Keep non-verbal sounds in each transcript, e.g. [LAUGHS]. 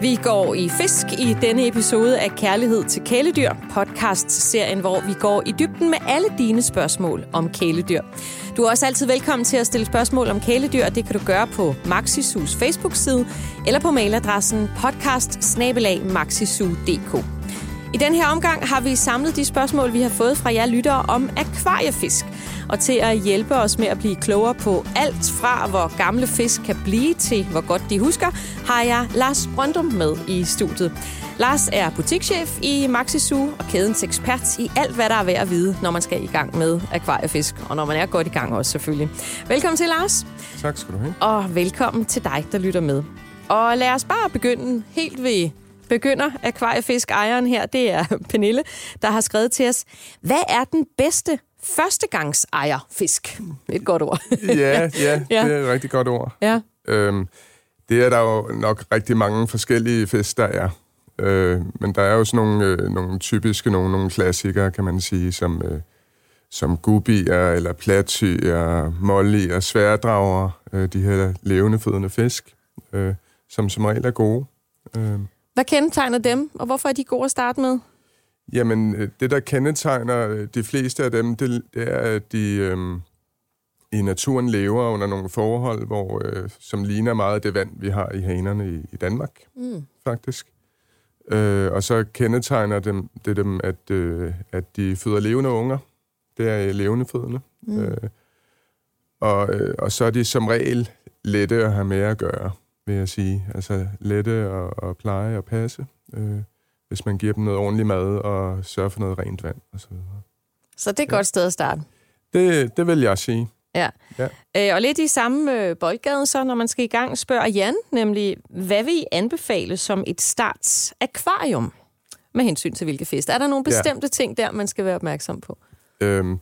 Vi går i fisk i denne episode af Kærlighed til kæledyr, podcast-serien, hvor vi går i dybden med alle dine spørgsmål om kæledyr. Du er også altid velkommen til at stille spørgsmål om kæledyr, og det kan du gøre på Maxisus Facebook-side eller på mailadressen podcast i den her omgang har vi samlet de spørgsmål, vi har fået fra jer lyttere om akvariefisk. Og til at hjælpe os med at blive klogere på alt fra, hvor gamle fisk kan blive til, hvor godt de husker, har jeg Lars Brøndum med i studiet. Lars er butikschef i Maxisu og kædens ekspert i alt, hvad der er værd at vide, når man skal i gang med akvariefisk, og når man er godt i gang også selvfølgelig. Velkommen til, Lars. Tak skal du have. Og velkommen til dig, der lytter med. Og lad os bare begynde helt ved begynder akvariefisk ejeren her, det er Pernille, der har skrevet til os, hvad er den bedste førstegangsejerfisk? Et godt ord. ja, ja, ja, [LAUGHS] det er et rigtig godt ord. Ja. Øhm, det er der jo nok rigtig mange forskellige fisk, der er. Øh, men der er jo sådan nogle, øh, nogle typiske, nogle, nogle klassikere, kan man sige, som, øh, som gubier, eller platyer, mollier, sværdrager, øh, de her levende fødende fisk, øh, som som regel er gode. Øh. Hvad kendetegner dem, og hvorfor er de gode at starte med? Jamen, øh, det der kendetegner øh, de fleste af dem, det, det er, at de øhm, i naturen lever under nogle forhold, hvor, øh, som ligner meget det vand, vi har i hanerne i, i Danmark, mm. faktisk. Øh, og så kendetegner dem, det dem, at, øh, at de føder levende unger. Det er levende fødende. Mm. Øh, og, øh, og så er de som regel lette at have med at gøre vil jeg sige. Altså lette at, at pleje og passe, øh, hvis man giver dem noget ordentligt mad og sørger for noget rent vand osv. Så, videre. så det er et ja. godt sted at starte? Det, det vil jeg sige. Ja. ja. Øh, og lidt i samme øh, boldgade, så når man skal i gang, spørger Jan nemlig, hvad vil I anbefale som et starts akvarium med hensyn til hvilke fisk? Er der nogle bestemte ja. ting der, man skal være opmærksom på? Øhm,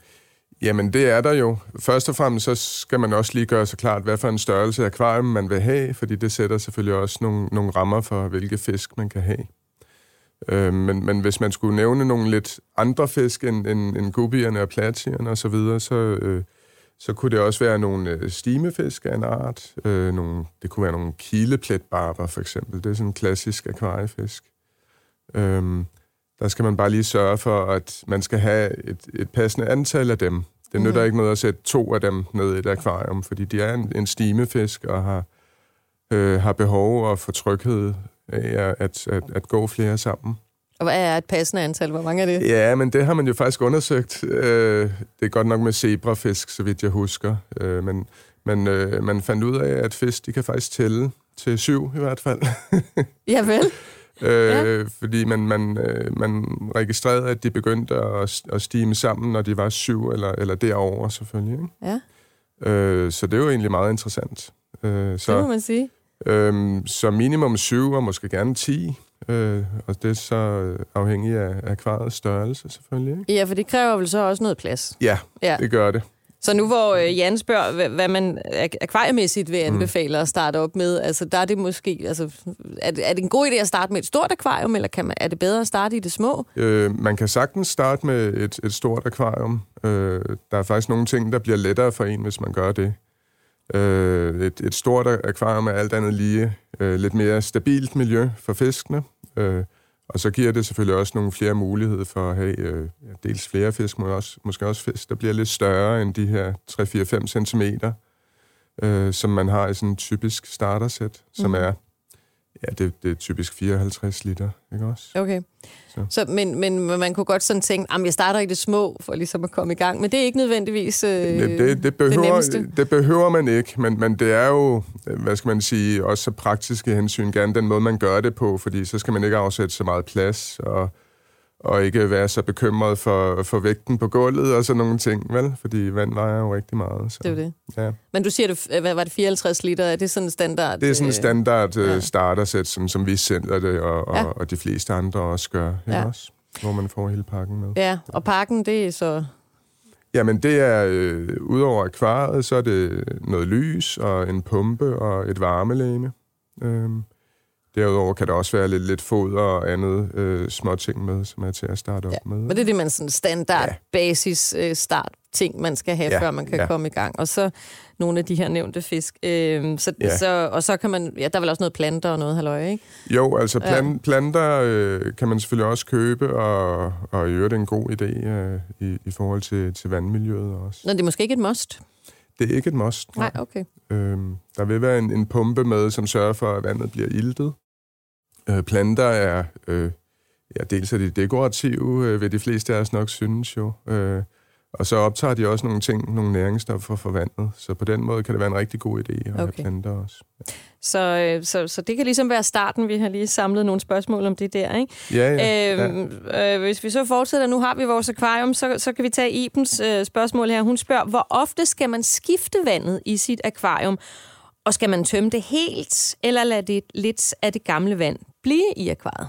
Jamen, det er der jo. Først og fremmest så skal man også lige gøre sig klart, hvad for en størrelse akvarium man vil have, fordi det sætter selvfølgelig også nogle, nogle rammer for, hvilke fisk man kan have. Øh, men, men hvis man skulle nævne nogle lidt andre fisk end, end, end gubierne og platierne osv., så, videre, så, øh, så kunne det også være nogle øh, stimefisk af en art. Øh, nogle, det kunne være nogle kilepletbarber, for eksempel. Det er sådan en klassisk akvariefisk. Øh, der skal man bare lige sørge for, at man skal have et, et passende antal af dem. Det nytter mm. ikke noget at sætte to af dem ned i et akvarium, fordi de er en, en stimefisk og har, øh, har behov og for tryghed af at, at, at gå flere sammen. Og hvad er et passende antal? Hvor mange er det? Ja, men det har man jo faktisk undersøgt. Øh, det er godt nok med zebrafisk, så vidt jeg husker. Øh, men men øh, man fandt ud af, at fisk de kan faktisk tælle til syv i hvert fald. [LAUGHS] ja vel. [LAUGHS] Øh, ja. Fordi man, man, øh, man registrerede, at de begyndte at, at stime sammen, når de var syv eller, eller derover selvfølgelig. Ikke? Ja. Øh, så det var egentlig meget interessant. Øh, så, det må man sige. Øh, så minimum syv og måske gerne ti. Øh, og det er så afhængigt af akvariets størrelse selvfølgelig. Ikke? Ja, for det kræver vel så også noget plads. Ja, ja. det gør det. Så nu hvor øh, Jan spørger, hvad man akvariemæssigt vil mm. anbefale at starte op med, altså der er det måske, altså er det, er det en god idé at starte med et stort akvarium, eller kan man, er det bedre at starte i det små? Øh, man kan sagtens starte med et, et stort akvarium. Øh, der er faktisk nogle ting, der bliver lettere for en, hvis man gør det. Øh, et, et stort akvarium er alt andet lige øh, lidt mere stabilt miljø for fiskene. Øh, og så giver det selvfølgelig også nogle flere muligheder for at have øh, dels flere fisk, men også, måske også fisk, der bliver lidt større end de her 3-4-5 cm, øh, som man har i sådan en typisk startersæt, som mm. er Ja, det, det er typisk 54 liter, ikke også? Okay. Så. Så, men, men man kunne godt sådan tænke, at jeg starter i det små, for ligesom at komme i gang. Men det er ikke nødvendigvis øh, det, det, det, behøver, det Det behøver man ikke, men, men det er jo, hvad skal man sige, også så praktiske hensyn, gerne den måde, man gør det på, fordi så skal man ikke afsætte så meget plads, og og ikke være så bekymret for, for vægten på gulvet og sådan nogle ting, vel? Fordi vand vejer jo rigtig meget. Så. Det er det. Ja. Men du siger, det, hvad var det, 54 liter? Er det sådan en standard? Det er sådan en øh, standard øh, ja. startersæt, som, som vi sender det, og, ja. og, og de fleste andre også gør. Ja. Også, hvor man får hele pakken med. Ja, og pakken, det er så... Jamen, det er, øh, udover akvariet, så er det noget lys og en pumpe og et varmelæme. Øhm, Derudover kan der også være lidt, lidt foder og andet øh, småting med, som er til at starte op Ja. med. Men det er det, man sådan standard, Ja. basis øh, start ting, man skal have, Ja, før man kan ja. komme i gang. Og så nogle af de her nævnte fisk. Øh, så, Ja. så, og så kan man, ja, der er vel også noget planter og noget halløj, ikke? Jo, altså Ja. plan, planter øh, kan man selvfølgelig også købe, og, og i øvrigt en god idé øh, i, i forhold til, til vandmiljøet også. Nå, det er måske ikke et must. Det er ikke et must. Nej, okay. Øhm, der vil være en, en pumpe med, som sørger for, at vandet bliver iltet. Øh, planter er, øh, ja, dels er de dekorative, øh, vil de fleste af os nok synes jo. Øh, og så optager de også nogle ting, nogle næringsstoffer for vandet. Så på den måde kan det være en rigtig god idé at okay. have planter også. Så, øh, så, så det kan ligesom være starten. Vi har lige samlet nogle spørgsmål om det der, ikke? Ja, ja. ja. Øhm, øh, hvis vi så fortsætter, nu har vi vores akvarium, så, så kan vi tage Ibens øh, spørgsmål her. Hun spørger, hvor ofte skal man skifte vandet i sit akvarium? Og skal man tømme det helt, eller lade det lidt af det gamle vand blive i akvariet?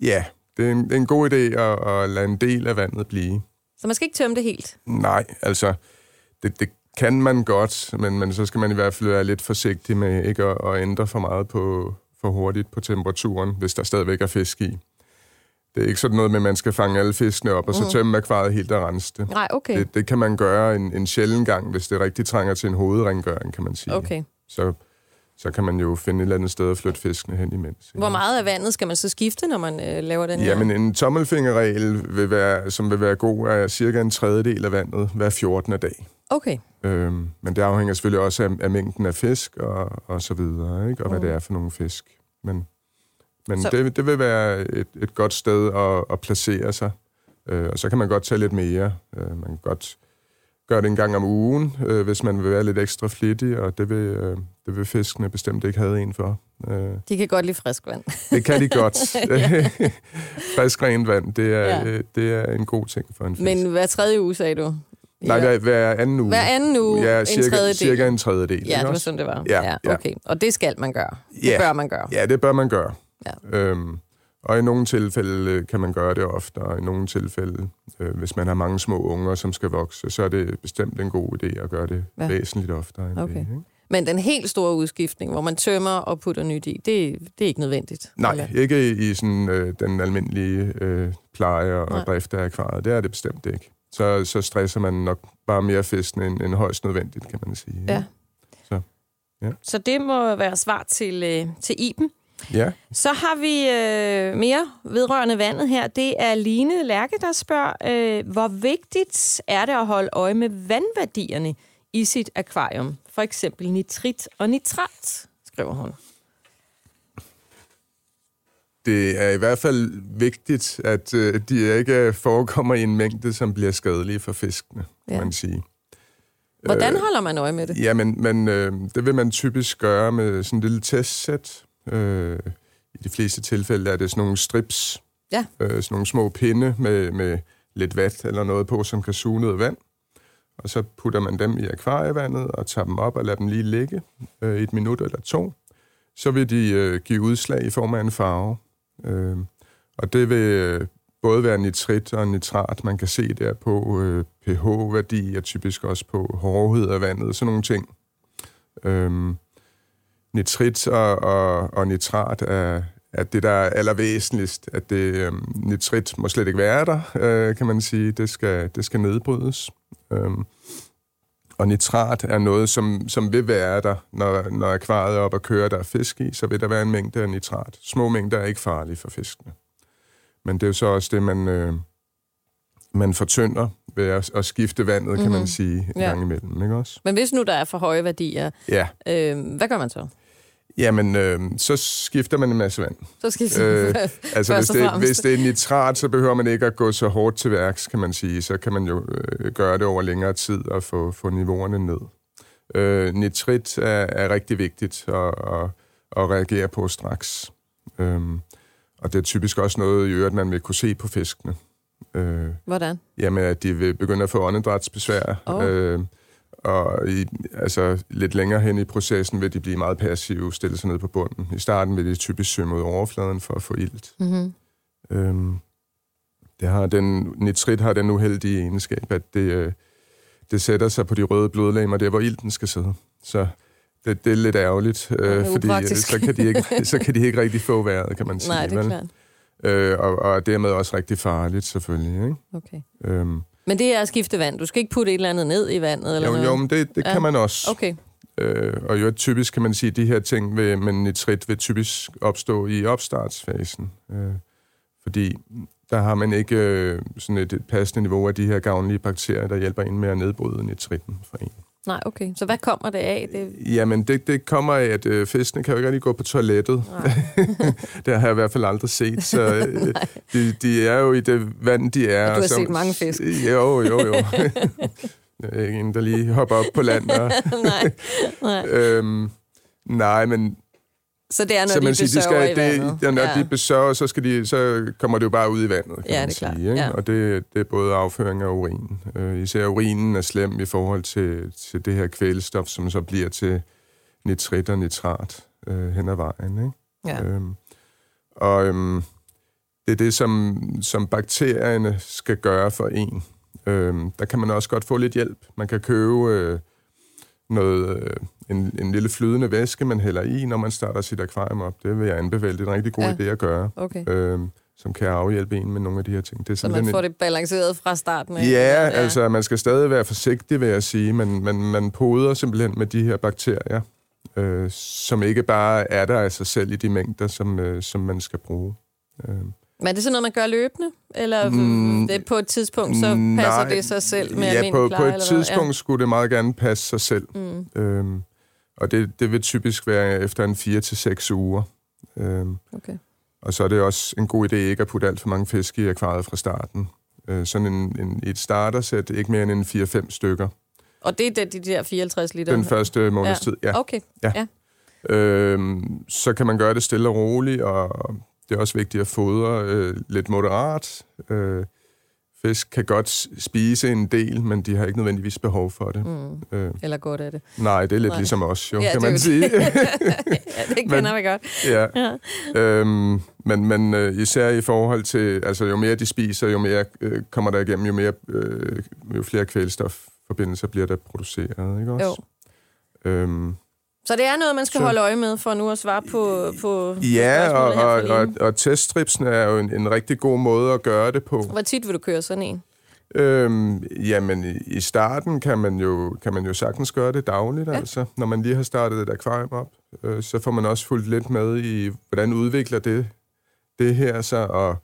ja, det er en, det er en god idé at, at lade en del af vandet blive. Så man skal ikke tømme det helt. Nej, altså, det, det kan man godt, men, men så skal man i hvert fald være lidt forsigtig med ikke at, at ændre for meget på, for hurtigt på temperaturen, hvis der stadigvæk er fisk i. Det er ikke sådan noget med, at man skal fange alle fiskene op, og så tømme akvariet helt og rense det. Nej, okay. Det, det kan man gøre en, en sjælden gang, hvis det rigtig trænger til en hovedrengøring, kan man sige. Okay. Så, så kan man jo finde et eller andet sted at flytte fiskene hen imens. Hvor meget af vandet skal man så skifte, når man øh, laver den her? Jamen, en tommelfingerregel, vil være, som vil være god, er cirka en tredjedel af vandet hver 14. dag. Okay. Øhm, men det afhænger selvfølgelig også af, af mængden af fisk og, og så videre, ikke? og hvad Mm. det er for nogle fisk. Men, men Så- det, det vil være et, et godt sted at, at placere sig. Øh, og så kan man godt tage lidt mere. Øh, man kan godt gøre det en gang om ugen, øh, hvis man vil være lidt ekstra flittig, og det vil, øh, det vil fiskene bestemt ikke have en for. Øh, De kan godt lide frisk vand. [LAUGHS] det kan de godt. [LAUGHS] Frisk rent vand, det er, Ja. ja. det er en god ting for en fisk. Men hver tredje uge, sagde du? Nej, hver, hver anden uge. Hver anden uge, ja, en cirka, tredjedel. cirka en tredjedel. Ja, det var sådan, det var. Ja, ja. okay. Og det skal man gøre. Det Ja. bør man gøre. Ja, det bør man gøre. Ja. Øhm, og i nogle tilfælde øh, kan man gøre det ofte, og i nogle tilfælde, øh, hvis man har mange små unger, som skal vokse, så er det bestemt en god idé at gøre det Ja. ja. væsentligt oftere end Okay. det. Ikke? Men den helt store udskiftning, hvor man tømmer og putter nyt i, det, det er ikke nødvendigt. Nej, Eller? ikke i sådan, øh, den almindelige øh, pleje og, Nej. drift af akvariet. Det er det bestemt ikke. Så, så stresser man nok bare mere fisken end, end højst nødvendigt, kan man sige. Ja. Så, ja. Så det må være svar til, øh, til Iben. Ja, Så har vi øh, mere vedrørende vandet her. Det er Line Lærke, der spørger, øh, hvor vigtigt er det at holde øje med vandværdierne i sit akvarium? For eksempel nitrit og nitrat, skriver hun. det er i hvert fald vigtigt, at øh, de ikke forekommer i en mængde, som bliver skadelige for fiskene, Ja. man sige. Hvordan holder man øje med det? Ja, men, men øh, det vil man typisk gøre med sådan en lille testsæt. Øh, I de fleste tilfælde er det sådan nogle strips, Ja. øh, sådan nogle små pinde med, med lidt vat eller noget på, som kan suge noget vand. Og så putter man dem i akvarievandet og tager dem op og lader dem lige ligge øh, et minut eller to. Så vil de øh, give udslag i form af en farve. Øh, og det vil øh, både være nitrit og nitrat, man kan se der på øh, pH-værdi og typisk også på hårdhed af vandet, sådan nogle ting. Øhm, nitrit og, og, og nitrat er, er det, der er allervæsentligst. At det, øhm, nitrit må slet ikke være der, øh, kan man sige. Det skal, det skal nedbrydes. Øhm, og nitrat er noget, som, som vil være der, når, når akvariet er op og kører, der er fisk i, så vil der være en mængde af nitrat. Små mængder er ikke farlige for fiskene. Men det er jo så også det, man, øh, man fortynder ved at, at skifte vandet, mm-hmm. kan Mhm. man sige, en Ja. gang imellem. Ikke også? Men hvis nu der er for høje værdier, Ja, øh, hvad gør man så? Jamen, øh, så skifter man en masse vand. Så skal vi Øh, [LAUGHS] Altså, hvis det, hvis det er nitrat, så behøver man ikke at gå så hårdt til værks, kan man sige. Så kan man jo øh, gøre det over længere tid og få, få niveauerne ned. Øh, nitrit er, er rigtig vigtigt at, at, at reagere på straks. Øhm, og det er typisk også noget i øvrigt, man vil kunne se på fiskene. Øh, Hvordan? Jamen, at de vil begynde at få åndedrætsbesvær. Åh. Øh, og i, altså, lidt længere hen i processen vil de blive meget passive, stille sig ned på bunden. I starten vil de typisk søge mod overfladen for at få ilt. Mm-hmm. Øhm, det har den, nitrit har den uheldige egenskab, at det, øh, det sætter sig på de røde blodlegemer, der hvor ilten skal sidde. Så det, det er lidt ærgerligt, øh, fordi så kan, de ikke, så kan de ikke rigtig få vejret, kan man [LAUGHS] sige. Nej, det er klart. Øh, og, og dermed også rigtig farligt, selvfølgelig. Ikke? Okay. Øhm. Men det er at skifte vand. Du skal ikke putte et eller andet ned i vandet? Eller jo, noget? jo, men det, det ja. kan man også. Okay. Øh, og jo typisk kan man sige, at de her ting ved, med nitrit vil typisk opstå i opstartsfasen. Øh, fordi der har man ikke øh, sådan et, et passende niveau af de her gavnlige bakterier, der hjælper ind med at nedbryde nitritten for en. Nej, okay. Så hvad kommer det af? Det... Jamen, det, det kommer af, at øh, fiskene kan jo ikke rigtig gå på toilettet. [LAUGHS] det har jeg i hvert fald aldrig set. Så øh, [LAUGHS] de, de er jo i det vand, de er. Og du har så, set mange fisk. [LAUGHS] Jo, jo, jo. ikke en, der lige hopper op på land. Og nej, nej. øhm, nej, men så det er, når så de siger, de skal, i vandet? Det, når ja. de besøger, så, skal de, så kommer det jo bare ud i vandet, kan ja, man det er sige. Ikke? Ja. Og det, det er både afføring af urin. Uh, især urinen er slem i forhold til, til det her kvælstof, som så bliver til nitrit og nitrat uh, hen ad vejen. Ikke? Ja. Øhm, og øhm, det er det, som, som bakterierne skal gøre for en. Øhm, der kan man også godt få lidt hjælp. Man kan købe... Øh, noget, øh, en, en lille flydende væske, man hælder i, når man starter sit akvarium op. Det vil jeg anbefale. Det er en rigtig god ja. idé at gøre. Okay. Øhm, som kan afhjælpe en med nogle af de her ting. Det er så man får en... det balanceret fra starten? Ja, ja, altså man skal stadig være forsigtig, vil jeg sige, men man, man poder simpelthen med de her bakterier, øh, som ikke bare er der af sig selv i de mængder, som, øh, som man skal bruge. Øh. Men er det sådan noget, man gør løbende? Eller mm, det på et tidspunkt, så passer nej, det sig selv med ja, på, pleje, på et tidspunkt ja. skulle det meget gerne passe sig selv. Mm. Øhm, og det, det vil typisk være efter en 4 til seks uger. Øhm, okay. Og så er det også en god idé ikke at putte alt for mange fisk i akvariet fra starten. Øh, sådan en, en, et startersæt, ikke mere end en 4-5 stykker. Og det er de der 54 liter? Den første måneds ja. tid, ja. Okay, ja. ja. Øhm, så kan man gøre det stille og roligt, og det er også vigtigt at fodre øh, lidt moderat. Øh, fisk kan godt spise en del, men de har ikke nødvendigvis behov for det. Mm. Øh. Eller godt af det. Nej, det er lidt Nej. ligesom os, jo, ja, kan man sige. [LAUGHS] ja, det kender men, vi godt. Ja. ja. Øhm, men men øh, især i forhold til, altså jo mere de spiser, jo mere øh, kommer der igennem, jo, mere, øh, jo flere kvælstofforbindelser bliver der produceret, ikke også? Jo. Øhm, så det er noget, man skal så... holde øje med, for nu at svare på, på Ja, og, og, og, og teststripsen er jo en, en rigtig god måde at gøre det på. Hvor tit vil du køre sådan en? Øhm, jamen, i, i starten kan man, jo, kan man jo sagtens gøre det dagligt, ja. altså. Når man lige har startet et akvarium op, øh, så får man også fulgt lidt med i, hvordan udvikler det, det her sig, og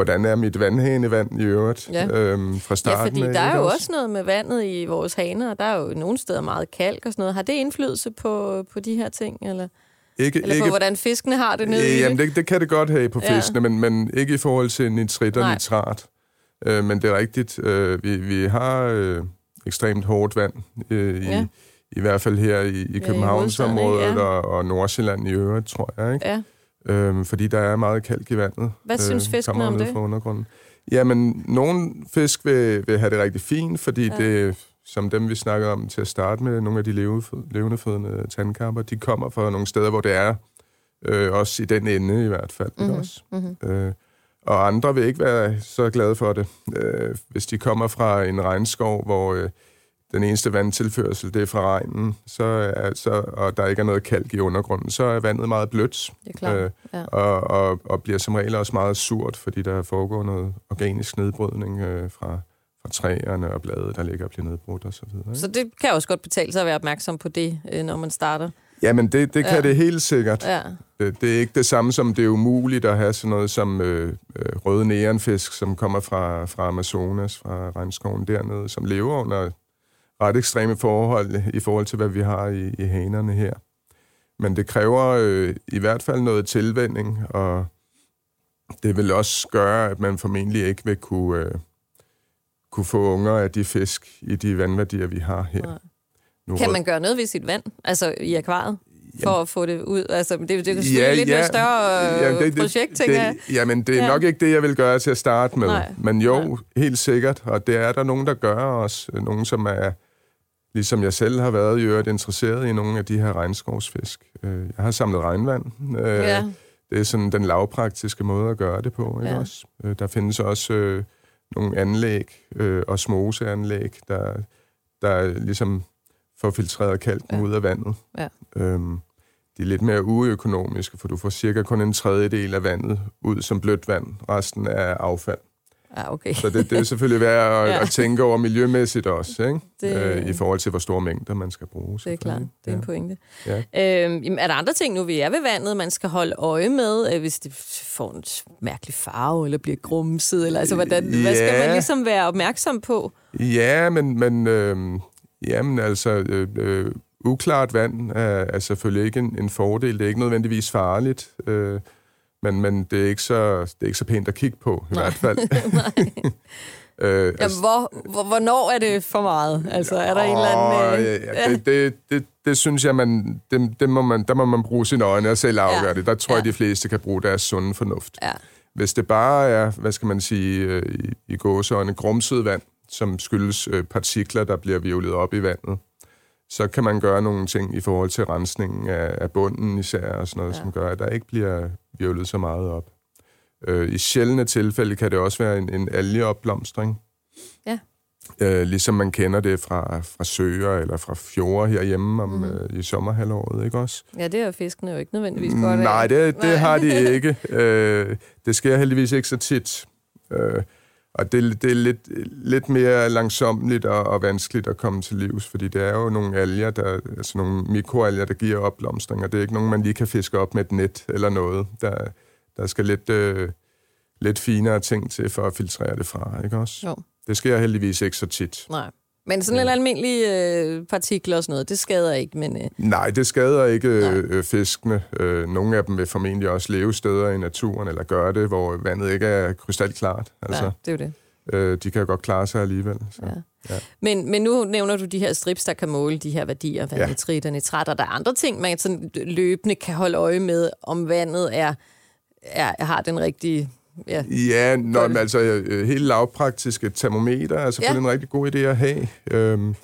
hvordan er mit vandhanevand i øvrigt ja. øhm, fra starten Ja, fordi af, der er jo også? også noget med vandet i vores haner, og der er jo nogle steder meget kalk og sådan noget. Har det indflydelse på, på de her ting, eller? Ikke, Eller ikke, på, hvordan fiskene har det nede Jamen, det, det kan det godt have på fiskene, ja. men, men ikke i forhold til nitrit og Nej. nitrat. Øh, men det er rigtigt. Øh, vi, vi har øh, ekstremt hårdt vand, øh, ja. i, i hvert fald her i, i Københavnsområdet ja. og, og Nordsjælland i øvrigt, tror jeg. Ikke? Ja øhm, fordi der er meget kalk i vandet. Hvad øh, synes fiskene om det? Fra undergrunden. Jamen, nogle fisk vil, vil have det rigtig fint, fordi ja. det, som dem vi snakkede om til at starte med, nogle af de levende fødende tandkapper, de kommer fra nogle steder, hvor det er, øh, også i den ende i hvert fald. Mm-hmm. Også. Mm-hmm. Øh, og andre vil ikke være så glade for det, øh, hvis de kommer fra en regnskov, hvor... Øh, den eneste vandtilførsel, det er fra regnen, så er, så, og der ikke er noget kalk i undergrunden, så er vandet meget blødt. Det er klart, øh, ja. og, og, og bliver som regel også meget surt, fordi der foregår noget organisk nedbrydning øh, fra, fra træerne og blade, der ligger og bliver nedbrudt og så videre. Så det kan også godt betale sig at være opmærksom på det, øh, når man starter? Jamen, det, det kan ja. det helt sikkert. Ja. Det, det er ikke det samme som, det er umuligt at have sådan noget som øh, øh, røde nærenfisk, som kommer fra, fra Amazonas, fra regnskoven dernede, som lever under ret ekstreme forhold i forhold til, hvad vi har i, i hanerne her. Men det kræver øh, i hvert fald noget tilvænding, og det vil også gøre, at man formentlig ikke vil kunne, øh, kunne få unger af de fisk i de vandværdier, vi har her. Nu kan man gøre noget ved sit vand, altså i akvariet? for at få det ud? Altså, det, det er jo ja, lidt ja, større ja, det, projekt, tænker det, jeg. Jamen, det er ja. nok ikke det, jeg vil gøre til at starte med. Nej. Men jo, Nej. helt sikkert. Og det er der nogen, der gør også. Nogen, som er Ligesom jeg selv har været i øvrigt interesseret i nogle af de her regnskovsfisk. Øh, jeg har samlet regnvand. Øh, ja. Det er sådan den lavpraktiske måde at gøre det på. Ikke ja. også? Øh, der findes også øh, nogle anlæg, øh, osmoseanlæg, der, der ligesom får filtreret kalken Ja. ud af vandet. Ja. Øhm, de er lidt mere uøkonomiske, for du får cirka kun en tredjedel af vandet ud som blødt vand. Resten er affald. Ja, okay. Så det, det er selvfølgelig værd at, Ja. [LAUGHS] ja. at tænke over miljømæssigt også, ikke? Det- Øh, i forhold til, hvor store mængder man skal bruge. Det er klart. Det er en pointe. Ja. Øhm, jamen, er der andre ting nu, vi er ved vandet, man skal holde øje med, øh, hvis det får en mærkelig farve, eller bliver grumset, eller altså, hvordan, hvad skal Ja. man ligesom være opmærksom på? Ja, men, men øh, jamen, altså, øh, øh, uklart vand er, er selvfølgelig ikke en, en fordel. Det er ikke nødvendigvis farligt, øh, men, men det, er ikke så, det er ikke så pænt at kigge på, i Nej. hvert fald. [LAUGHS] øh, Jamen, hvor, hvor, hvornår er det for meget? Altså, er der en eller Åh, anden... ja, Øh, ja, det, det, det, det synes jeg, man, det, det må man, der må man bruge sine øjne og selv afgøre Ja. det. Der tror jeg, Ja. de fleste kan bruge deres sunde fornuft. Ja. Hvis det bare er, hvad skal man sige, øh, i, i gåseøjne, grumset vand, som skyldes øh, partikler, der bliver vivlet op i vandet, så kan man gøre nogle ting i forhold til rensningen af, af bunden især, og sådan noget, Ja. ja. som gør, at der ikke bliver vivlet så meget op. Øh, I sjældne tilfælde kan det også være en, en algeopblomstring. Ja. Øh, ligesom man kender det fra, fra søer eller fra fjorde herhjemme om, mm-hmm. øh, i sommerhalvåret, ikke også? ja, det er fiskene jo ikke nødvendigvis godt af. Nej, det, det Nej. har de [LAUGHS] ikke. Øh, det sker heldigvis ikke så tit. Øh, og det, det er lidt, lidt mere langsomligt og, og vanskeligt at komme til livs, fordi det er jo nogle alger, der, altså nogle mikroalger, der giver opblomstring, og det er ikke nogen, man lige kan fiske op med et net eller noget. Der, der skal lidt, øh, lidt finere ting til for at filtrere det fra, ikke også? Jo. Det sker heldigvis ikke så tit. Nej. Men sådan lidt almindelige øh, partikler og sådan noget, det skader ikke, men... Øh, Nej, det skader ikke Nej. øh, fiskene. Øh, nogle af dem vil formentlig også leve steder i naturen, eller gøre det, hvor vandet ikke er krystalklart. Altså, ja, det er jo det. øh, de kan godt klare sig alligevel. Så. Ja. Ja. Men, men nu nævner du de her strips, der kan måle de her værdier, hvad Ja. nitrit og nitrat, og der er andre ting, man sådan løbende kan holde øje med, om vandet er, er har den rigtige... Ja, Ja, nå, men altså øh, helt lavpraktisk et termometer er selvfølgelig ja. en rigtig god idé at have. Øhm,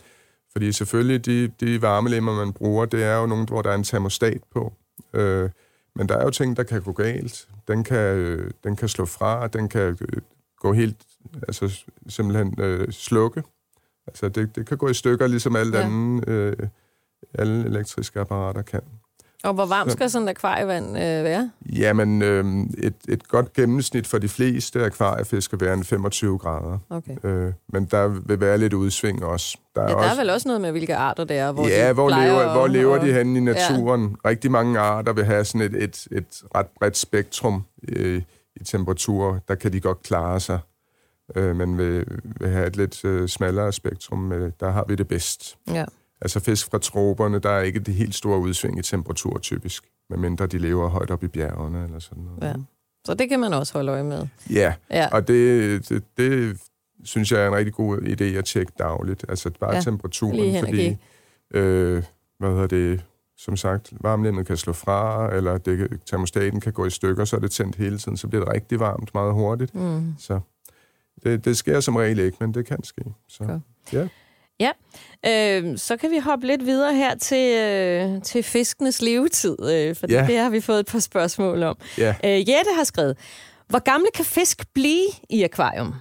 fordi selvfølgelig de, de varmelemmer, man bruger, det er jo nogle, hvor der er en termostat på. Øh, men der er jo ting, der kan gå galt. Den kan, øh, den kan slå fra, den kan øh, gå helt, altså simpelthen øh, slukke. Altså det, det kan gå i stykker, ligesom alt Ja. andet, øh, alle elektriske apparater kan. Og hvor varmt skal sådan et akvarievand øh, være? Jamen, øh, et, et godt gennemsnit for de fleste akvariefisk vil være en 25 grader. Okay. Øh, men der vil være lidt udsving også. Der Ja, er der også er vel også noget med, hvilke arter det er, hvor ja, de hvor lever, hvor at- lever de henne i naturen? Ja. Rigtig mange arter vil have sådan et, et, et ret bredt spektrum øh, i temperatur. Der kan de godt klare sig. Øh, men vil, vil have et lidt øh, smallere spektrum, øh, der har vi det bedst. Ja. Altså fisk fra troperne, der er ikke det helt store udsving i temperatur typisk, medmindre de lever højt op i bjergene eller sådan noget. ja. Så det kan man også holde øje med. Ja, Ja. og det, det, det synes jeg er en rigtig god idé at tjekke dagligt. Altså bare Ja, temperaturen, fordi, øh, hvad hedder det, som sagt, varmelemmet kan slå fra, eller det, termostaten kan gå i stykker, så er det tændt hele tiden, så bliver det rigtig varmt meget hurtigt. Mm. Så det, det sker som regel ikke, men det kan ske. Så, Godt. ja. Øh, så kan vi hoppe lidt videre her til, øh, til fiskenes levetid, øh, for Ja. det har vi fået et par spørgsmål om. Ja. Øh, Jette har skrevet, hvor gamle kan fisk blive i akvarium?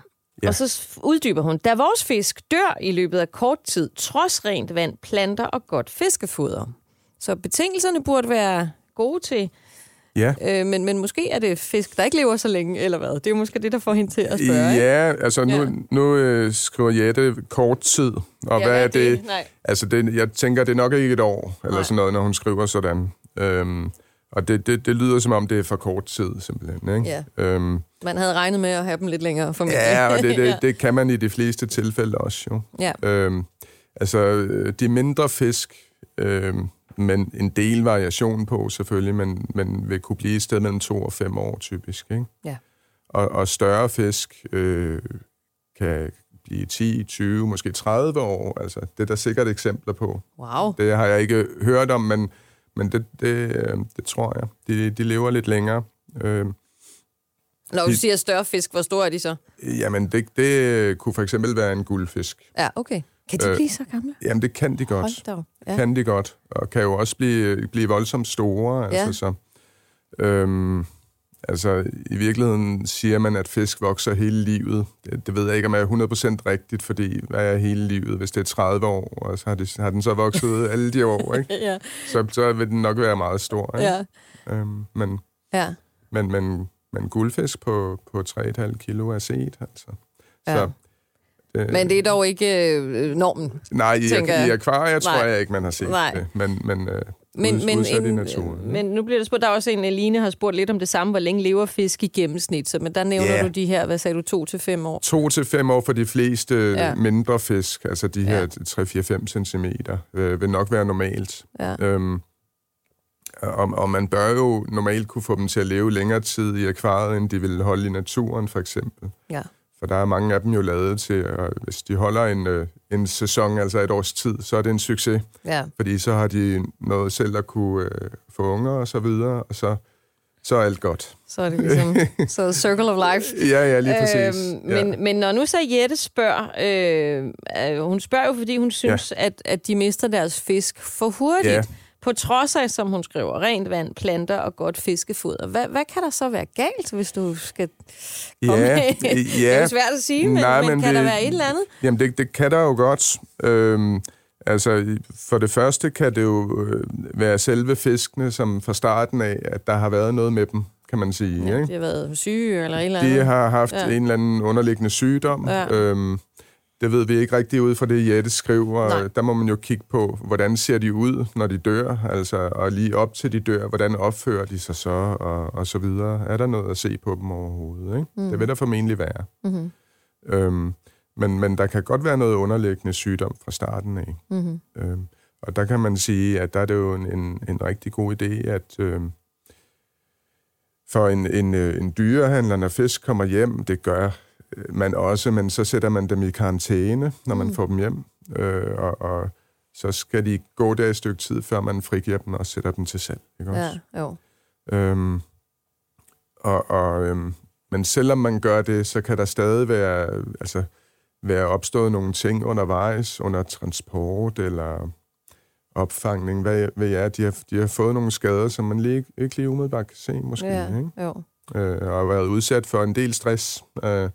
Ja. Og så uddyber hun, da vores fisk dør i løbet af kort tid, trods rent vand, planter og godt fiskefoder. Så betingelserne burde være gode til, ja. øh, men, men måske er det fisk, der ikke lever så længe, eller hvad? Det er jo måske det, der får hende til at spørge, ikke? Ja, altså nu, Ja. nu øh, skriver Jette kort tid, og Ja, hvad er det? Nej. Altså, det, jeg tænker, det er nok ikke et år, eller Nej. sådan noget, når hun skriver sådan. Øhm, og det, det, det lyder som om, det er for kort tid, simpelthen. Ikke? Ja. Øhm, Man havde regnet med at have dem lidt længere, formentlig. ja, og det, [LAUGHS] det, Ja. det kan man i de fleste tilfælde også, jo. Ja. Øhm, altså, øh, de mindre fisk, øhm, men en del variation på selvfølgelig, men, men vil kunne blive et sted mellem to og fem år typisk. Ikke? Ja. Og, og større fisk øh, kan blive 10, 20, måske 30 år. Altså, det er der sikkert eksempler på. Wow. Det har jeg ikke hørt om, men, men det, det, øh, det tror jeg. De, de lever lidt længere. Øh, Når du De- siger større fisk, hvor store er de så? jamen, det, det kunne for eksempel være en guldfisk. Ja, okay. Kan de Øh, blive så gamle? Jamen, det kan de godt. Hold. Ja. Kan de godt. Og kan jo også blive, blive voldsomt store. Ja. Altså, så, øhm, Altså, i virkeligheden siger man, at fisk vokser hele livet. Det, det ved jeg ikke, om jeg er 100% rigtigt, fordi hvad er hele livet? Hvis det er 30 år, og så har, det, har den så vokset alle de år, [LAUGHS] ikke? ja. Så, så vil den nok være meget stor, ikke? Ja. Øhm, men, Ja. men, men, men guldfisk på, på 3,5 kilo er set, altså. Ja. Så, øh, Men det er dog ikke øh, normen. Nej, i, tænker jeg. i akvarier tror Nej. jeg ikke, man har set Nej. det. Men, men, øh, Men, men, udsat i en, naturen. men nu bliver der spurgt, der er også en, Line har spurgt lidt om det samme, hvor længe lever fisk i gennemsnit, så, men der nævner Ja. du de her, hvad sagde du, to til fem år? To til fem år for de fleste Ja. ja. mindre fisk, altså de her Ja. 3-4-5 cm, øh, vil nok være normalt. Ja. Øhm, og, og man bør jo normalt kunne få dem til at leve længere tid i akvariet, end de vil holde i naturen, for eksempel. Ja. For der er mange af dem jo lavet til, at hvis de holder en, øh, en sæson, altså et års tid, så er det en succes. Ja. Fordi så har de noget selv at kunne øh, få unger og så videre, og så, så er alt godt. Så er det ligesom så circle of life. [LAUGHS] Ja, ja, lige præcis. Øhm, men, ja. men når nu så Jette spørger, øh, øh, hun spørger jo, fordi hun synes, ja. at, at de mister deres fisk for hurtigt. Ja. På trods af, som hun skriver, rent vand, planter og godt fiskefoder. Hvad, hvad kan der så være galt, hvis du skal komme Ja, med? [LAUGHS] ja. Det er svært at sige, men, Nej, men, men kan det- der være et eller andet? Jamen, det, det kan der jo godt. Øhm, altså, for det første kan det jo øh, være selve fiskene, som fra starten af, at der har været noget med dem, kan man sige. Ja, ikke? de har været syge eller et eller andet. De har haft ja. en eller anden underliggende sygdom. Ja. Øhm, det ved vi ikke rigtig ud fra det, Jette skriver. Nej. Der må man jo kigge på, hvordan ser de ud, når de dør, altså, og lige op til de dør, hvordan opfører de sig så, og, og så videre. Er der noget at se på dem overhovedet? Ikke? Mm. Det vil der formentlig være. Mm-hmm. Øhm, men, men der kan godt være noget underliggende sygdom fra starten af. Mm-hmm. Øhm, og der kan man sige, at der er det jo en, en, en rigtig god idé, at øhm, for en, en, øh, en dyrehandler, når fisk kommer hjem, det gør man også, men så sætter man dem i karantæne, når man Mm. får dem hjem. Øh, og, og så skal de gå der et stykke tid, før man frigiver dem og sætter dem til salg. Ikke også? Ja, jo. Øhm, og, og, øhm, men selvom man gør det, så kan der stadig være, altså, være opstået nogle ting undervejs, under transport eller opfangning. Hvad ved jeg, de har, de har fået nogle skader, som man lige, ikke lige umiddelbart kan se, måske. Ja, Ikke? jo. Øh, og har været udsat for en del stress. Øh,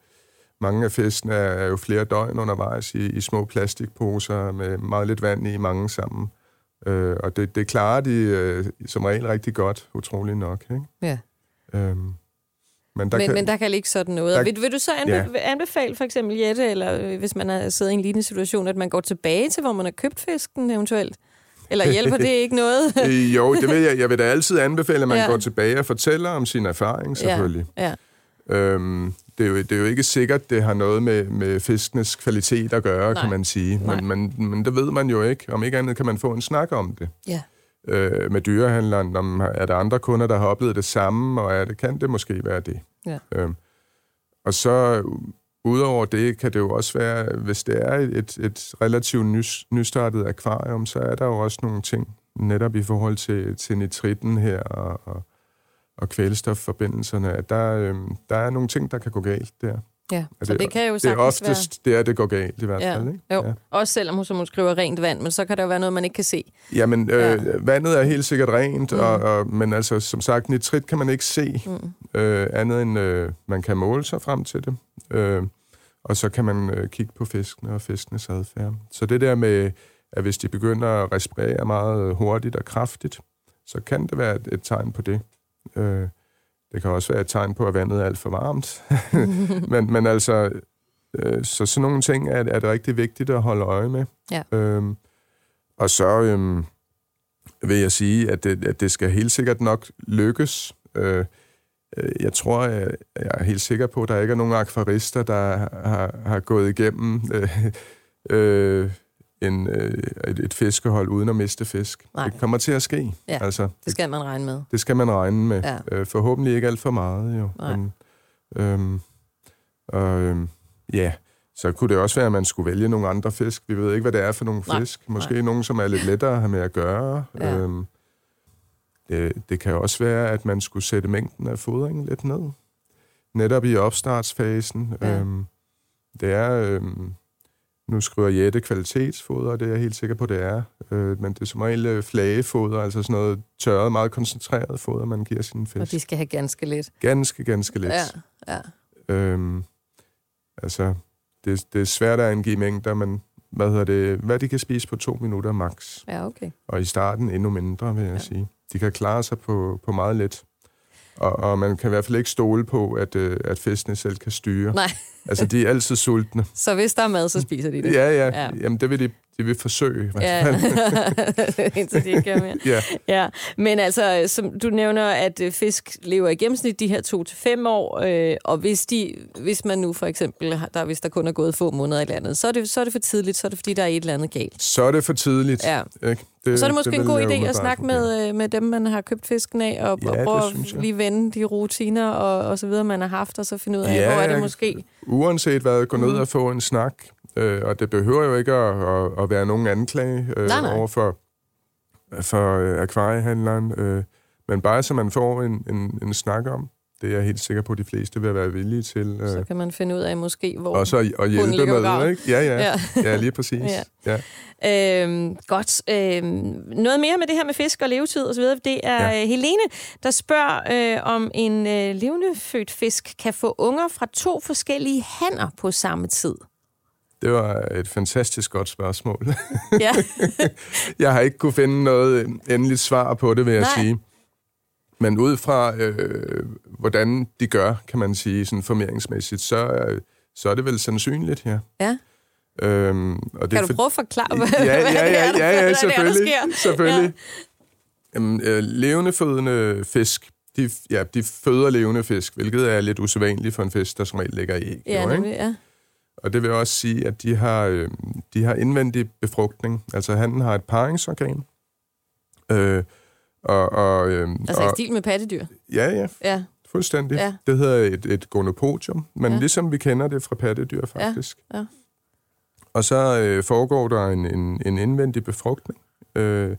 mange af fiskene er, jo flere døgn undervejs i, i små plastikposer med meget lidt vand i, mange sammen. Øh, og det, det klarer de øh, som regel rigtig godt, utrolig nok. Ikke? Ja. Øhm, men der men, kan, men der kan ligge sådan noget. der- vil, vil du så anbe- anbefale for eksempel Jette, eller øh, hvis man har siddet i en lignende situation, at man går tilbage til, hvor man har købt fisken eventuelt? Eller hjælper det ikke noget? [LAUGHS] Øh, jo, det vil jeg. Jeg vil da altid anbefale, at man Ja. ja. går tilbage og fortæller om sin erfaring, selvfølgelig. ja. Øhm, det, er jo, det er jo ikke sikkert, det har noget med, med fiskenes kvalitet at gøre, Nej. kan man sige. Men, men, men det ved man jo ikke. Om ikke andet kan man få en snak om det. Ja. Øh, med dyrehandleren, om er der andre kunder, der har oplevet det samme, og er det, kan det måske være det. Ja. Øhm, og så udover det, kan det jo også være, hvis det er et, et relativt nys, nystartet akvarium, så er der jo også nogle ting, netop i forhold til, til nitritten her og, og, og kvælstofforbindelserne, at der, øhm, der er nogle ting, der kan gå galt der. ja. Så det kan jo Det er sagtens oftest der, det går galt i hvert være... fald. Ja. Ikke? Jo. Ja. Også selvom hun, som hun skriver rent vand, men så kan der jo være noget, man ikke kan se. Jamen, øh, Ja. ja. vandet er helt sikkert rent, mm. og, og, men altså, som sagt, nitrit kan man ikke se, Mm. øh, andet end øh, man kan måle sig frem til det. Øh, og så kan man øh, kigge på fiskene og fiskenes adfærd. Så det der med, at hvis de begynder at respirere meget hurtigt og kraftigt, så kan det være et, et tegn på det. Øh, det kan også være et tegn på, at vandet er alt for varmt. [LAUGHS] men, men altså, øh, så sådan nogle ting er, er det rigtig vigtigt at holde øje med. Ja. Øhm, og så øhm, vil jeg sige, at det, at det skal helt sikkert nok lykkes. Øh, øh, jeg tror, jeg, jeg er helt sikker på, at der ikke er nogen akvarister, der har, har gået igennem øh, øh, en, øh, et, et fiskehold uden at miste fisk. Nej. Det kommer til at ske. Ja, altså, Det skal man regne med. det skal man regne med. Ja. Øh, forhåbentlig ikke alt for meget, jo. Nej. Men, øhm, og, øhm, ja, så kunne det også være, at man skulle vælge nogle andre fisk. Vi ved ikke, hvad det er for nogle Nej, fisk. Måske nej. nogle, som er lidt lettere at have med at gøre. Ja. Øhm, det, det kan også være, at man skulle sætte mængden af fodring lidt ned. Netop i opstartsfasen. Ja. Øhm, det er... Øhm, nu skriver Jette kvalitetsfoder, og det er jeg helt sikker på, det er. Øh, men det er som regel øh, flagefoder, altså sådan noget tørret, meget koncentreret foder, man giver sin fisk. Og de skal have ganske lidt. Ganske, ganske lidt. Ja, ja. Øhm, altså, det, det er svært at angive mængder, men hvad, hedder det, hvad de kan spise på to minutter max. Ja, okay. Og i starten endnu mindre, vil jeg ja. sige. De kan klare sig på, på meget lidt. Og, og man kan i hvert fald ikke stole på, at, øh, at fiskene selv kan styre. Nej. altså, de er altid sultne. [LAUGHS] Så hvis der er mad, så spiser de det? Ja, ja. ja. Jamen, det vil de, de vil forsøge. Ja, [LAUGHS] indtil de ikke mere. ja. ja. Men altså, som du nævner, at øh, fisk lever i gennemsnit de her to til fem år, øh, og hvis, de, hvis man nu for eksempel, der, hvis der kun er gået få måneder i landet, så er, det, så er det for tidligt, så er det fordi, der er et eller andet galt. Så er det for tidligt. Ja. Ikke? Det, så er det måske det en god idé at snakke med, øh, med dem, man har købt fisken af, og, ja, og prøve at lige vende de rutiner og, og så videre, man har haft, og så finde ud af, ja, hvor er det måske... Uanset hvad, gå ned mm. og få en snak, øh, og det behøver jo ikke at, at, at være nogen anklage øh, nej, nej. over for, for øh, akvariehandleren, øh, men bare så man får en, en, en snak om, det er jeg helt sikker på, at de fleste vil være villige til. Øh, så kan man finde ud af måske, hvor Og så at hjælpe med, ikke? Ja, ja. ja. ja lige præcis. [LAUGHS] ja. Ja. Øhm, godt. Øhm, noget mere med det her med fisk og levetid osv., det er ja. Helene, der spørger, øh, om en øh, levende født fisk kan få unger fra to forskellige hanner på samme tid. Det var et fantastisk godt spørgsmål. Ja. [LAUGHS] jeg har ikke kunne finde noget endeligt svar på det, vil jeg Nej. sige. Men ud fra, øh, hvordan de gør, kan man sige, sådan formeringsmæssigt, så, øh, så er det vel sandsynligt, ja. Ja. Øhm, og det kan du prøve at forklare, hvad, ja, ja, ja, ja, ja, ja, ja, selvfølgelig. Det er, der selvfølgelig. Ja. Jamen, øh, levende fødende fisk, de, ja, de føder levende fisk, hvilket er lidt usædvanligt for en fisk, der som regel ligger i æg. Ja, jo, ikke? ja. Og det vil også sige, at de har, øh, de har indvendig befrugtning. Altså, han har et paringsorgan. Øh, og, og, øh, altså og, i stil med pattedyr? Ja, ja. ja. Fuldstændig. Ja. Det hedder et, et gonopodium, men ja. ligesom vi kender det fra pattedyr, faktisk. Ja. Ja. Og så øh, foregår der en, en, en indvendig befrugtning. Øh,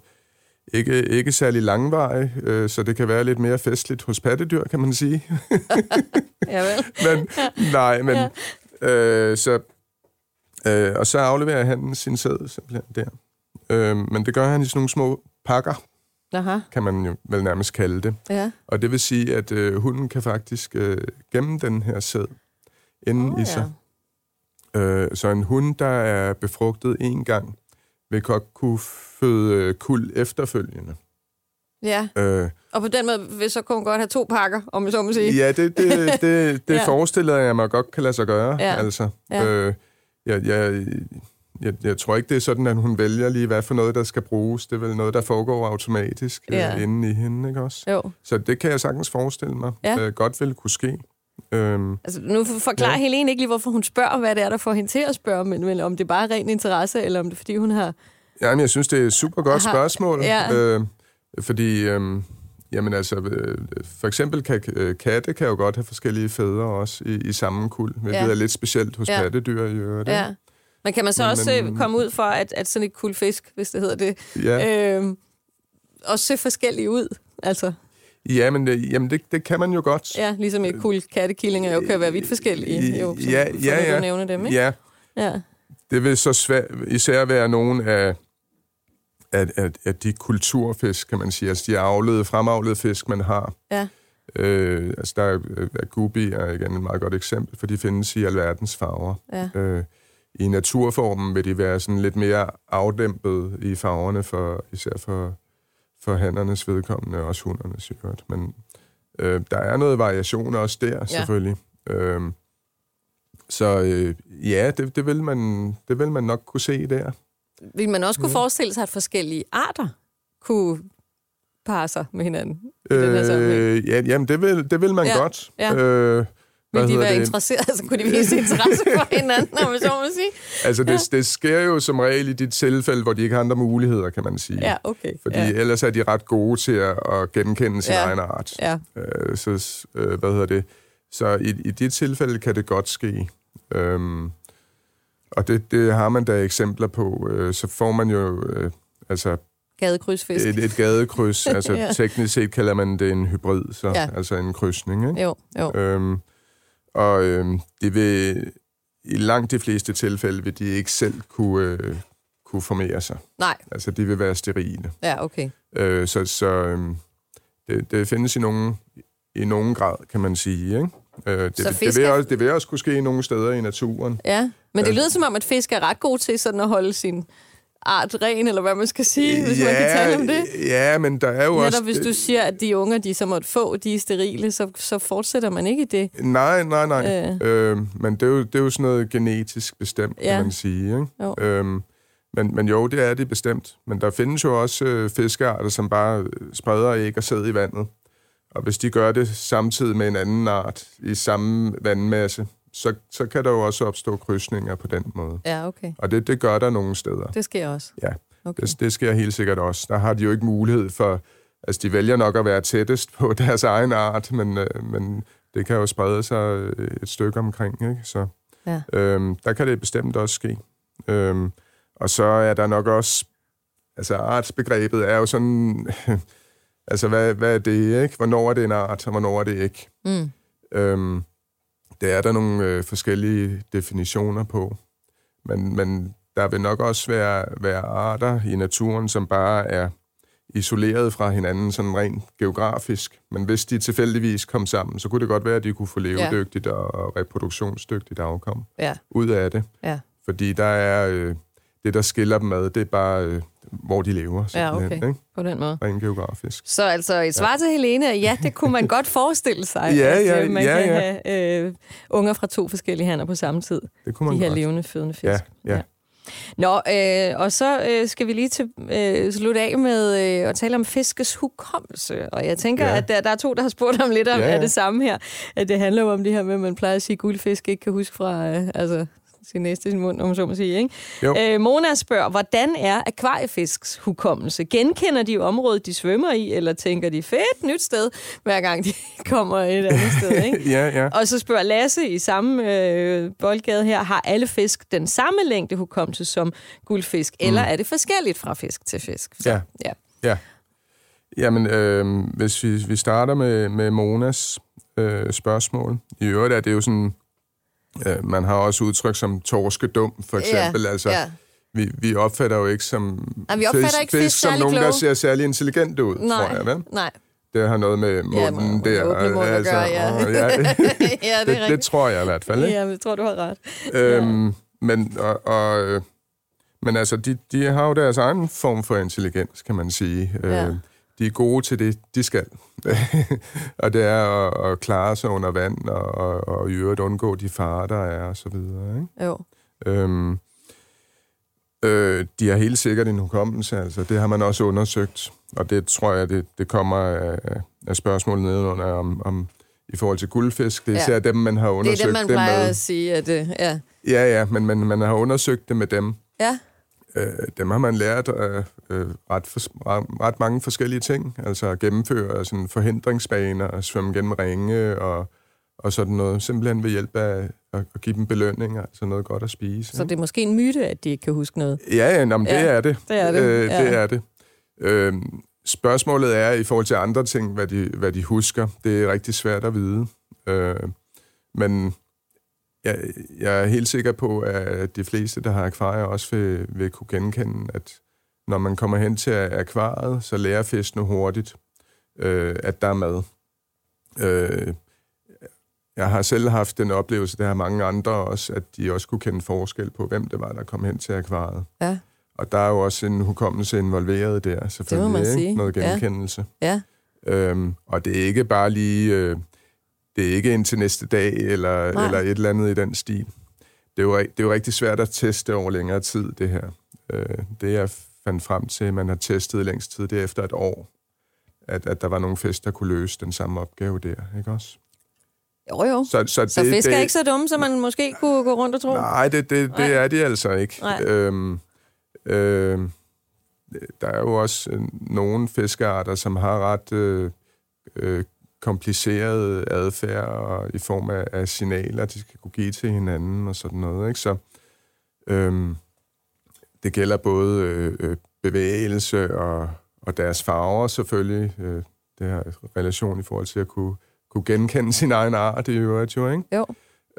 ikke, ikke særlig langvarig, øh, så det kan være lidt mere festligt hos pattedyr, kan man sige. [LAUGHS] ja, [LAUGHS] men, nej, men... Ja. Øh, så, øh, og så afleverer han sin sæd simpelthen der. Øh, men det gør han i sådan nogle små pakker, Aha. kan man jo vel nærmest kalde det. Ja. Og det vil sige, at øh, hunden kan faktisk øh, gemme den her sæd inden oh, i sig. Ja. Øh, så en hund, der er befrugtet en gang, vil godt kunne føde kuld efterfølgende. Ja, øh, og på den måde vil så kun godt have to pakker, om jeg så må sige. Ja, det, det, [LAUGHS] det, det ja. forestiller jeg mig godt kan lade sig gøre. Ja. Altså, ja. øh, jeg, jeg, jeg, jeg tror ikke, det er sådan, at hun vælger lige, hvad for noget, der skal bruges. Det er vel noget, der foregår automatisk øh, ja. øh, inde i hende, ikke også? Jo. Så det kan jeg sagtens forestille mig. Ja. Øh, godt vil kunne ske. Øhm, altså, nu forklarer ja. Helene ikke lige, hvorfor hun spørger, hvad det er, der får hende til at spørge, men, men om det er bare ren interesse, eller om det er, fordi hun har... Jamen, jeg synes, det er et super godt har... spørgsmål. Ja. Øh, fordi... Øh, Jamen altså, øh, for eksempel kan øh, katte kan jo godt have forskellige fædre også i, i samme kuld, hvilket ja. er lidt specielt hos ja. pattedyr i øvrigt. Ja. Men kan man så men, også men, komme ud for, at, at sådan et kul fisk, hvis det hedder det, ja. øh, også ser forskellige ud? Altså. Ja, men det, jamen det, det kan man jo godt. Ja, ligesom et kul kattekillinger jo kan være vidt forskellige, jo, som, ja, ja, ja. du nævner dem, ikke? Ja. ja. Det vil så svær, især være nogen af, af, af, af de kulturfisk, kan man sige, altså de afledede, fremavlede fisk, man har. Ja. Øh, altså der er, er gubi er igen et meget godt eksempel, for de findes i alverdens farver. Ja. Øh, I naturformen vil de være sådan lidt mere afdæmpet i farverne, for, især for, for handernes vedkommende, og også hundernes øvrigt. Men øh, der er noget variation også der, ja. selvfølgelig. Øh, så øh, ja, det, det, vil man, det vil man nok kunne se der. Vil man også kunne mm. forestille sig, at forskellige arter kunne parre sig med hinanden? Øh, ja, jamen, det vil, det vil man ja. godt. Ja. Øh, vil de være interesseret? Altså, kunne de vise interesse for [LAUGHS] hinanden, om så må sige? Altså, det, ja. det sker jo som regel i de tilfælde, hvor de ikke har andre muligheder, kan man sige. Ja, okay. Fordi ja. ellers er de ret gode til at, at genkende sin ja. egen art. Ja. Øh, så, øh, hvad hedder det? Så i, i de tilfælde kan det godt ske. Øhm, og det, det har man da eksempler på. Øh, så får man jo... Øh, altså Gadekrydsfisk. Et, et gadekryds. [LAUGHS] altså ja. teknisk set kalder man det en hybrid, så, ja. altså en krydsning. Ikke? Jo, jo. Øhm, og øhm, det vil i langt de fleste tilfælde vil de ikke selv kunne, øh, kunne formere sig. Nej. Altså, de vil være sterile. Ja, okay. Øh, så så øh, det, det findes i nogen, i nogen grad, kan man sige. Ikke? Øh, det, Så det, fisk vil også, det vil også kunne ske i nogle steder i naturen. Ja, men det Ja. lyder som om, at fisk er ret god til sådan at holde sin art ren, eller hvad man skal sige, hvis man kan tale om det. Ja, men der er jo også... Netop hvis du siger, at de unger, de så måtte få, de er sterile, så, så fortsætter man ikke i det. Nej, nej, nej. Øh. Øh, men det er, jo, det er jo sådan noget genetisk bestemt, Ja. kan man sige. Ikke? Jo. Øhm, men, men jo, det er det bestemt. Men der findes jo også øh, fiskearter, som bare øh, spreder æg og sæd i vandet. Og hvis de gør det samtidig med en anden art i samme vandmasse, så, så kan der jo også opstå krydsninger på den måde. Ja, okay. Og det, det gør der nogle steder. Det sker også. Ja, Okay. det, det sker helt sikkert også. Der har de jo ikke mulighed for... Altså, de vælger nok at være tættest på [LAUGHS] deres egen art, men, øh, men det kan jo sprede sig øh, et stykke omkring, ikke? Så Ja. øhm, der kan det bestemt også ske. Øhm, og så er der nok også... Altså, artsbegrebet er jo sådan... [LAUGHS] altså, hvad, hvad er det, ikke? Hvornår er det en art, og hvornår er det ikke? Mm. Øhm, det er der nogle øh, forskellige definitioner på. Men, men der vil nok også være, være arter i naturen, som bare er isoleret fra hinanden sådan rent geografisk. Men hvis de tilfældigvis kom sammen, så kunne det godt være, at de kunne få levedygtigt og reproduktionsdygtigt afkom Ja, ud af det. ja. Fordi der er øh, det, der skiller dem ad, det er bare, øh, hvor de lever. Ja, okay. Ikke? På den måde. Rent geografisk. Så altså et svar til Helene, er, ja, det kunne man godt forestille sig, [LAUGHS] Ja, at ja, øh, man ja, kan ja. have øh, unger fra to forskellige hanner på samme tid. Det kunne De man her godt. levende, fødende fisk. Ja, ja. Nå, øh, og så øh, skal vi lige til, øh, slutte af med øh, at tale om fiskes hukommelse. Og jeg tænker, Ja. at der, der er to, der har spurgt om lidt om Ja, ja, ja. ja. det samme her. At det handler om det her med, at man plejer at sige, at guldfisk ikke kan huske fra øh, altså, sin næste i sin mund, om så må sige. Ikke? Jo. Øh, Mona spørger, hvordan er akvariefisks hukommelse? Genkender de området, de svømmer i, eller tænker de, fedt, nyt sted, hver gang de [LAUGHS] kommer et andet sted? Ikke? [LAUGHS] ja, ja. Og så spørger Lasse i samme øh, boldgade her, har alle fisk den samme længde hukommelse som guldfisk, mm. eller er det forskelligt fra fisk til fisk? Så, Ja. ja. Ja. Jamen, øh, hvis vi, vi starter med, med Monas øh, spørgsmål. I øvrigt er det jo sådan, øh, man har også udtryk som torskedum, for eksempel. Ja, altså, ja. Vi, vi opfatter jo ikke som Ej, vi opfatter ikke fisk som særlig nogen, der kloge. ser særlig intelligente ud, Nej, tror jeg. Vel? nej. Det har noget med munden med der. åbne mund at gøre, ja. og, ja, [LAUGHS] ja, det det, det tror jeg i hvert fald. Ikke? Ja, jeg tror, du har ret. Øhm, men, og, og, øh, men altså, de, de har jo deres egen form for intelligens, kan man sige. Ja. Øh, de er gode til det, de skal. [LAUGHS] og det er at, at klare sig under vand, og, og, og i øvrigt undgå de farer, der er, og så videre. Ikke? Jo. Øhm, øh, de har helt sikkert en hukommelse, altså. Det har man også undersøgt. Og det tror jeg, det, det kommer af, af spørgsmålet nedenunder om, om i forhold til guldfisk. Det er Ja. især dem, man har Det er undersøgt det, man plejer med. at sige, at øh, ja. Ja, ja, men man, man har undersøgt det med dem. Ja, Øh, dem har man lært øh, øh, ret, for, ret, mange forskellige ting. Altså at gennemføre sådan forhindringsbaner, at svømme gennem ringe og, og sådan noget. Simpelthen ved hjælp af at, at give dem belønninger, altså noget godt at spise. så ikke? det er måske en myte, at de ikke kan huske noget. Ja, ja, nå, men det Ja, er det. det er det, Øh, ja. det er det. Øh, spørgsmålet er, i forhold til andre ting, hvad de, hvad de husker. Det er rigtig svært at vide. Øh, men jeg, jeg er helt sikker på, at de fleste, der har akvarier, også vil, vil kunne genkende, at når man kommer hen til akvariet, så lærer fiskene hurtigt, øh, at der er mad. Øh, jeg har selv haft den oplevelse, det har mange andre også, at de også kunne kende forskel på, hvem det var, der kom hen til akvariet. Ja, Og der er jo også en hukommelse involveret der, selvfølgelig. man ikke? sige. Noget Ja. genkendelse. ja. Øhm, og det er ikke bare lige... Øh, det er ikke indtil næste dag, eller, Nej. eller et eller andet i den stil. Det er, jo, det er jo rigtig svært at teste over længere tid, det her. Øh, det jeg fandt frem til, at man har testet længst tid, det er efter et år, at, at der var nogle fisk, der kunne løse den samme opgave der, ikke også? Jo, jo. Så, så, Så fisk er ikke så dumme, som man måske kunne gå rundt og tro. Nej, det, det, Nej. det er de altså ikke. Nej. Øhm, øhm, der er jo også øh, nogle fiskearter, som har ret øh, øh, kompliceret adfærd og i form af, af signaler, de skal kunne give til hinanden og sådan noget. Ikke? Så øhm, det gælder både øh, øh, bevægelse og, og deres farver selvfølgelig. Øh, det har relation i forhold til at kunne, kunne genkende sin egen art i øvrigt jo, ikke? Jo.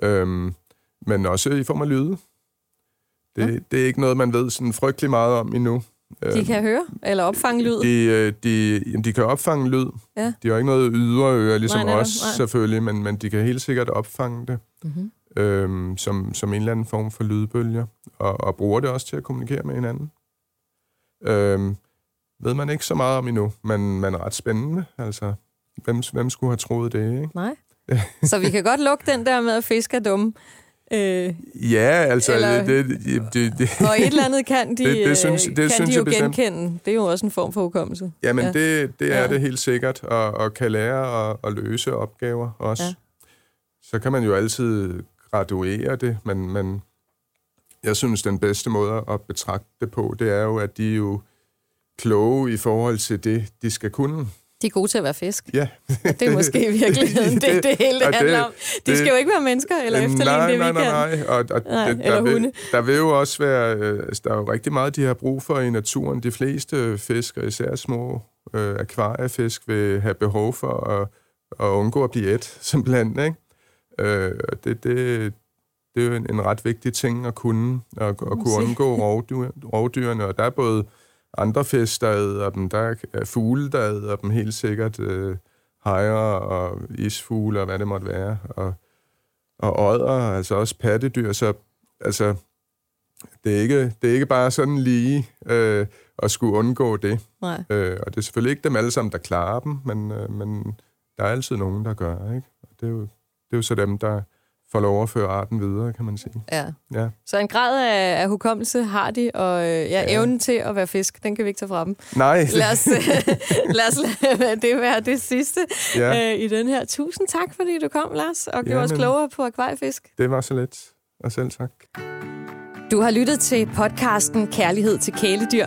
Øhm, men også i form af lyde. Det, ja. det er ikke noget, man ved sådan frygtelig meget om endnu. De kan høre eller opfange lyd? De, øh, de, de kan opfange lyd. Ja. De har ikke noget ydre øre, ligesom nej, os nej. selvfølgelig, men, men de kan helt sikkert opfange det mm-hmm. øhm, som, som en eller anden form for lydbølger, og, og bruger det også til at kommunikere med hinanden. Øhm, ved man ikke så meget om endnu, men, men ret spændende. Altså, hvem, hvem skulle have troet det, ikke? Nej. [LAUGHS] så vi kan godt lukke den der med, at fisk er dumme. Øh, ja, altså... Eller, det, det, det, det, og et eller andet kan [LAUGHS] de, det, det synes, det kan synes de jo jeg genkende. Det er jo også en form for hukommelse. Jamen, ja. det, det er ja. det helt sikkert, og, og kan lære at, at løse opgaver også. Ja. Så kan man jo altid graduere det, men, men jeg synes, den bedste måde at betragte det på, det er jo, at de er jo kloge i forhold til det, de skal kunne. De er gode til at være fisk. Ja. det er måske i virkeligheden det, [LAUGHS] det, det hele det handler om. De det, skal jo ikke være mennesker eller efterligne nej, det, vi nej, nej, nej. Og, og nej, det, eller der, hunde. Vil, der vil jo også være... Øh, altså, der er jo rigtig meget, de har brug for i naturen. De fleste fisk, og især små øh, akvariefisk, vil have behov for at, at undgå at blive et, [LAUGHS] simpelthen. Ikke? Øh, det, det, det er jo en, en ret vigtig ting at kunne, at, at kunne undgå rovdyr, rovdyrene. Og der er både andre fisk, der æder dem. Der er fugle, der æder dem helt sikkert. Øh, hejer og isfugle og hvad det måtte være. Og, og ådder, altså også pattedyr. Så altså, det er ikke, det er ikke bare sådan lige øh, at skulle undgå det. Nej. Øh, og det er selvfølgelig ikke dem alle sammen, der klarer dem, men, øh, men der er altid nogen, der gør. Ikke? Og det, er jo, det er jo så dem, der lov at føre arten videre, kan man sige. Ja. ja. Så en grad af, af hukommelse har de, og øh, ja, ja. evnen til at være fisk, den kan vi ikke tage fra dem. Nej. Lad os, [LAUGHS] lad os lade det være det sidste ja. øh, i den her. Tusind tak, fordi du kom, Lars, og gjorde os klogere på akvariefisk. Det var så let, og selv tak. Du har lyttet til podcasten Kærlighed til kæledyr.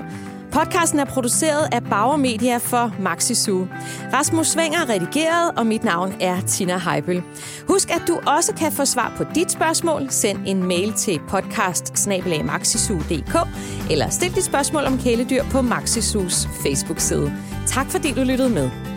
Podcasten er produceret af Bauer Media for Maxisu. Zoo. Rasmus Svinger er redigeret, og mit navn er Tina Heibel. Husk, at du også kan få svar på dit spørgsmål. Send en mail til podcast eller stil dit spørgsmål om kæledyr på Maxisus Zoos Facebook-side. Tak fordi du lyttede med.